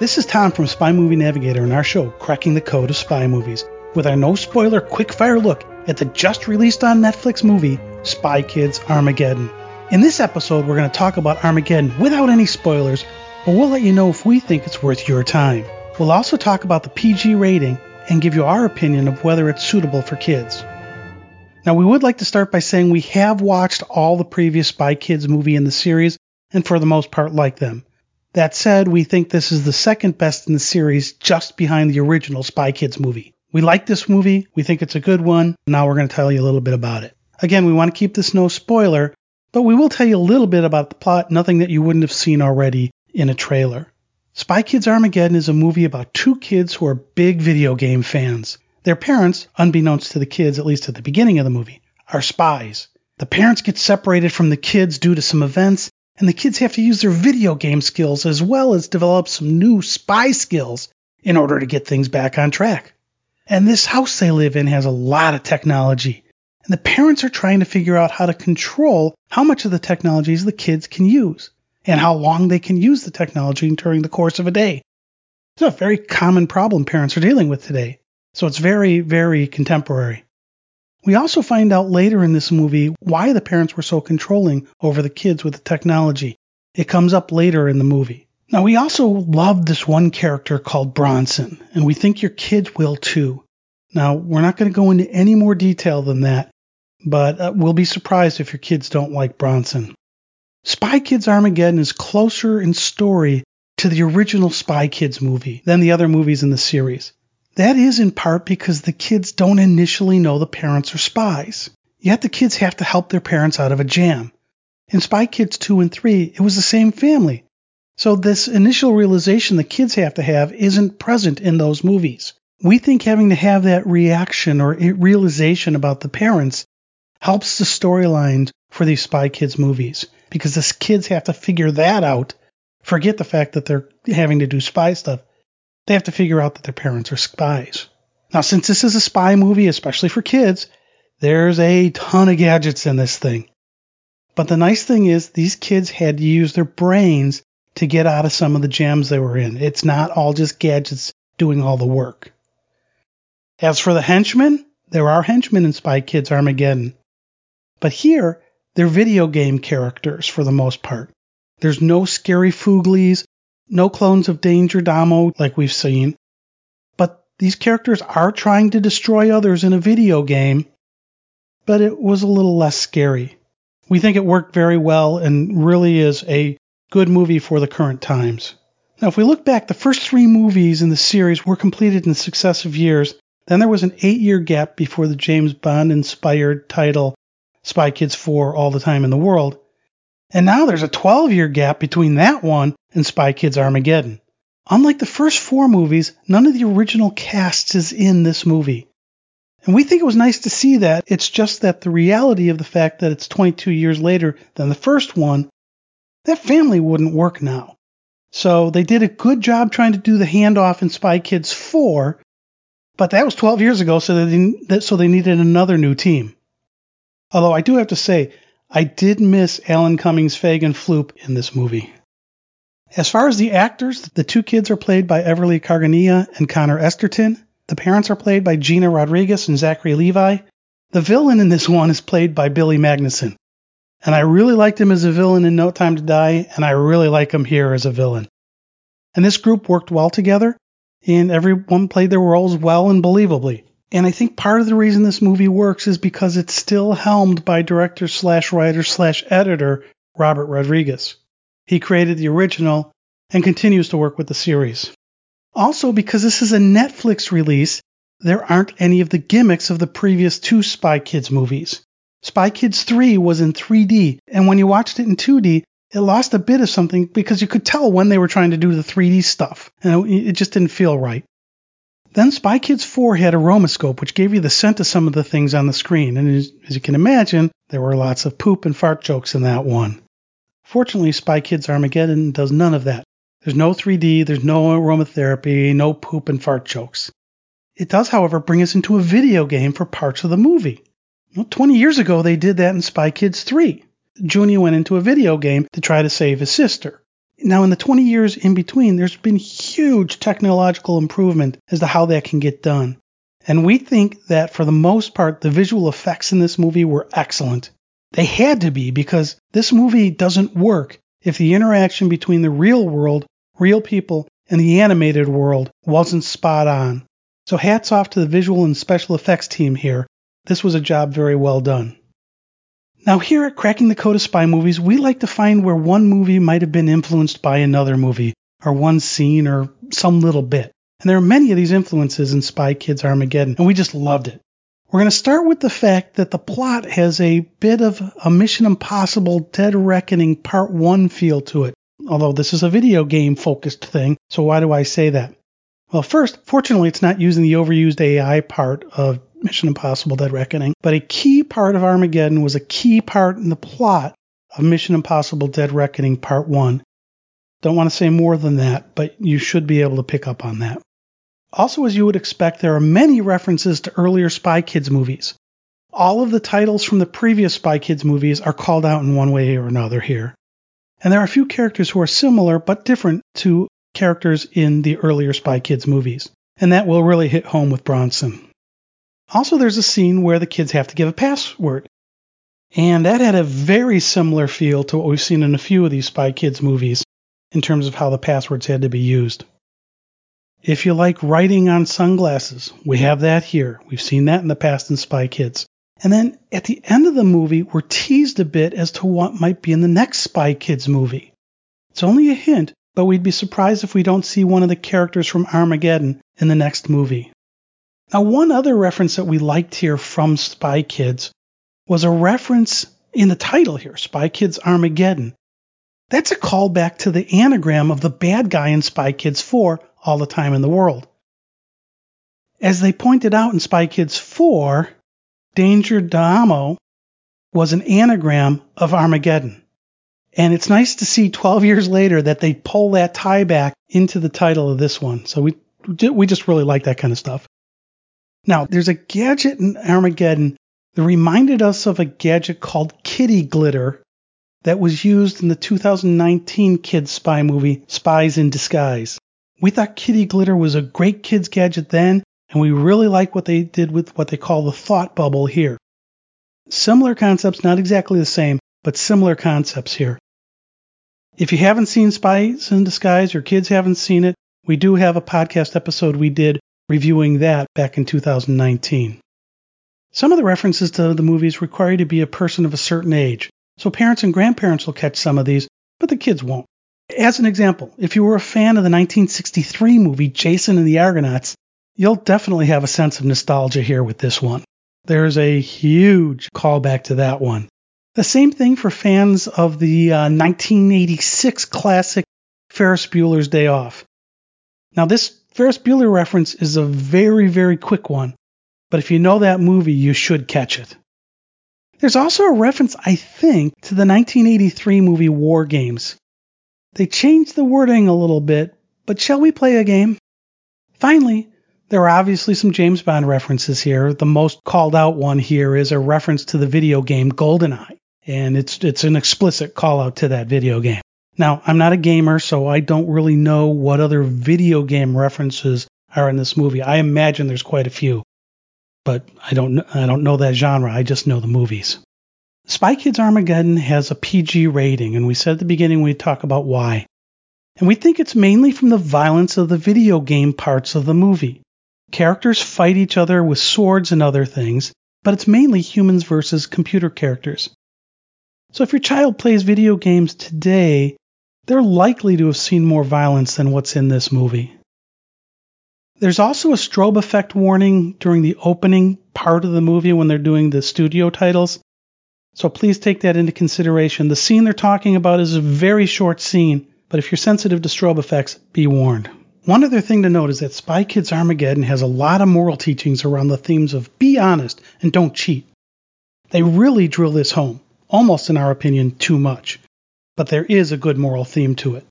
This is Tom from Spy Movie Navigator and our show, Cracking the Code of Spy Movies, with our no spoiler quick-fire look at the just released on Netflix movie, Spy Kids Armageddon. In this episode, we're going to talk about Armageddon without any spoilers, but we'll let you know if we think it's worth your time. We'll also talk about the PG rating and give you our opinion of whether it's suitable for kids. Now, we would like to start by saying we have watched all the previous Spy Kids movie in the series and for the most part like them. That said, we think this is the second best in the series, just behind the original Spy Kids movie. We like this movie, we think it's a good one, now we're going to tell you a little bit about it. Again, we want to keep this no spoiler, but we will tell you a little bit about the plot, nothing that you wouldn't have seen already in a trailer. Spy Kids Armageddon is a movie about two kids who are big video game fans. Their parents, unbeknownst to the kids, at least at the beginning of the movie, are spies. The parents get separated from the kids due to some events, and the kids have to use their video game skills as well as develop some new spy skills in order to get things back on track. And this house they live in has a lot of technology, and the parents are trying to figure out how to control how much of the technologies the kids can use and how long they can use the technology during the course of a day. It's a very common problem parents are dealing with today, so it's very, very contemporary. We also find out later in this movie why the parents were so controlling over the kids with the technology. It comes up later in the movie. Now, we also love this one character called Bronson, and we think your kids will too. Now, we're not going to go into any more detail than that, but uh, we'll be surprised if your kids don't like Bronson. Spy Kids Armageddon is closer in story to the original Spy Kids movie than the other movies in the series. That is in part because the kids don't initially know the parents are spies. Yet the kids have to help their parents out of a jam. In Spy Kids 2 and 3, it was the same family. So this initial realization the kids have to have isn't present in those movies. We think having to have that reaction or realization about the parents helps the storyline for these Spy Kids movies because the kids have to figure that out. Forget the fact that they're having to do spy stuff they have to figure out that their parents are spies. Now, since this is a spy movie, especially for kids, there's a ton of gadgets in this thing. But the nice thing is, these kids had to use their brains to get out of some of the jams they were in. It's not all just gadgets doing all the work. As for the henchmen, there are henchmen in Spy Kids Armageddon. But here, they're video game characters for the most part. There's no scary fooglies no clones of Danger D'Amo like we've seen, but these characters are trying to destroy others in a video game, but it was a little less scary. We think it worked very well and really is a good movie for the current times. Now, if we look back, the first three movies in the series were completed in successive years. Then there was an eight year gap before the James Bond inspired title Spy Kids 4 All the Time in the World. And now there's a 12 year gap between that one and Spy Kids Armageddon. Unlike the first four movies, none of the original cast is in this movie. And we think it was nice to see that. It's just that the reality of the fact that it's 22 years later than the first one, that family wouldn't work now. So they did a good job trying to do the handoff in Spy Kids 4, but that was 12 years ago, so they, so they needed another new team. Although I do have to say, I did miss Alan Cumming's Fegan Floop in this movie. As far as the actors, the two kids are played by Everly Carganilla and Connor Esterson. The parents are played by Gina Rodriguez and Zachary Levi. The villain in this one is played by Billy Magnussen. And I really liked him as a villain in No Time to Die, and I really like him here as a villain. And this group worked well together, and everyone played their roles well and believably. And I think part of the reason this movie works is because it's still helmed by director slash writer slash editor Robert Rodriguez. He created the original and continues to work with the series. Also, because this is a Netflix release, there aren't any of the gimmicks of the previous two Spy Kids movies. Spy Kids 3 was in 3D, and when you watched it in 2D, it lost a bit of something because you could tell when they were trying to do the 3D stuff, and it just didn't feel right. Then Spy Kids 4 had Aromascope, which gave you the scent of some of the things on the screen, and as, as you can imagine, there were lots of poop and fart jokes in that one. Fortunately, Spy Kids Armageddon does none of that. There's no 3D, there's no aromatherapy, no poop and fart jokes. It does, however, bring us into a video game for parts of the movie. Well, 20 years ago, they did that in Spy Kids 3. Junior went into a video game to try to save his sister. Now, in the 20 years in between, there's been huge technological improvement as to how that can get done. And we think that for the most part, the visual effects in this movie were excellent. They had to be because this movie doesn't work if the interaction between the real world, real people, and the animated world wasn't spot on. So hats off to the visual and special effects team here. This was a job very well done. Now, here at Cracking the Code of Spy Movies, we like to find where one movie might have been influenced by another movie, or one scene, or some little bit. And there are many of these influences in Spy Kids Armageddon, and we just loved it. We're going to start with the fact that the plot has a bit of a Mission Impossible Dead Reckoning Part 1 feel to it, although this is a video game focused thing, so why do I say that? Well, first, fortunately, it's not using the overused AI part of Mission Impossible Dead Reckoning, but a key part of Armageddon was a key part in the plot of Mission Impossible Dead Reckoning Part 1. Don't want to say more than that, but you should be able to pick up on that. Also, as you would expect, there are many references to earlier Spy Kids movies. All of the titles from the previous Spy Kids movies are called out in one way or another here. And there are a few characters who are similar but different to characters in the earlier Spy Kids movies. And that will really hit home with Bronson. Also, there's a scene where the kids have to give a password. And that had a very similar feel to what we've seen in a few of these Spy Kids movies in terms of how the passwords had to be used. If you like writing on sunglasses, we have that here. We've seen that in the past in Spy Kids. And then at the end of the movie, we're teased a bit as to what might be in the next Spy Kids movie. It's only a hint, but we'd be surprised if we don't see one of the characters from Armageddon in the next movie. Now, one other reference that we liked here from Spy Kids was a reference in the title here, Spy Kids Armageddon. That's a callback to the anagram of the bad guy in Spy Kids 4, All the Time in the World. As they pointed out in Spy Kids 4, Danger D'Amo was an anagram of Armageddon. And it's nice to see 12 years later that they pull that tie back into the title of this one. So we we just really like that kind of stuff. Now, there's a gadget in Armageddon that reminded us of a gadget called Kitty Glitter that was used in the 2019 kids spy movie Spies in Disguise. We thought Kitty Glitter was a great kids gadget then, and we really like what they did with what they call the thought bubble here. Similar concepts, not exactly the same, but similar concepts here. If you haven't seen Spies in Disguise or kids haven't seen it, we do have a podcast episode we did reviewing that back in 2019. Some of the references to the movies require you to be a person of a certain age, so parents and grandparents will catch some of these, but the kids won't. As an example, if you were a fan of the 1963 movie Jason and the Argonauts, you'll definitely have a sense of nostalgia here with this one. There's a huge callback to that one. The same thing for fans of the uh, 1986 classic Ferris Bueller's Day Off. Now, this Ferris Bueller reference is a very, very quick one, but if you know that movie, you should catch it. There's also a reference, I think, to the 1983 movie War Games. They changed the wording a little bit, but shall we play a game? Finally, there are obviously some James Bond references here. The most called out one here is a reference to the video game GoldenEye, and it's it's an explicit call out to that video game. Now, I'm not a gamer, so I don't really know what other video game references are in this movie. I imagine there's quite a few, but I don't I don't know that genre. I just know the movies. Spy Kids Armageddon has a PG rating, and we said at the beginning we'd talk about why. And we think it's mainly from the violence of the video game parts of the movie. Characters fight each other with swords and other things, but it's mainly humans versus computer characters. So if your child plays video games today, they're likely to have seen more violence than what's in this movie. There's also a strobe effect warning during the opening part of the movie when they're doing the studio titles. So please take that into consideration. The scene they're talking about is a very short scene, but if you're sensitive to strobe effects, be warned. One other thing to note is that Spy Kids Armageddon has a lot of moral teachings around the themes of be honest and don't cheat. They really drill this home, almost in our opinion, too much but there is a good moral theme to it.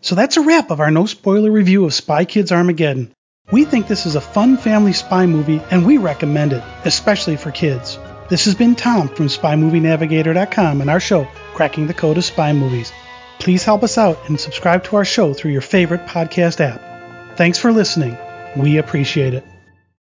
So that's a wrap of our no spoiler review of Spy Kids Armageddon. We think this is a fun family spy movie and we recommend it, especially for kids. This has been Tom from SpyMovieNavigator.com and our show, Cracking the Code of Spy Movies. Please help us out and subscribe to our show through your favorite podcast app. Thanks for listening. We appreciate it.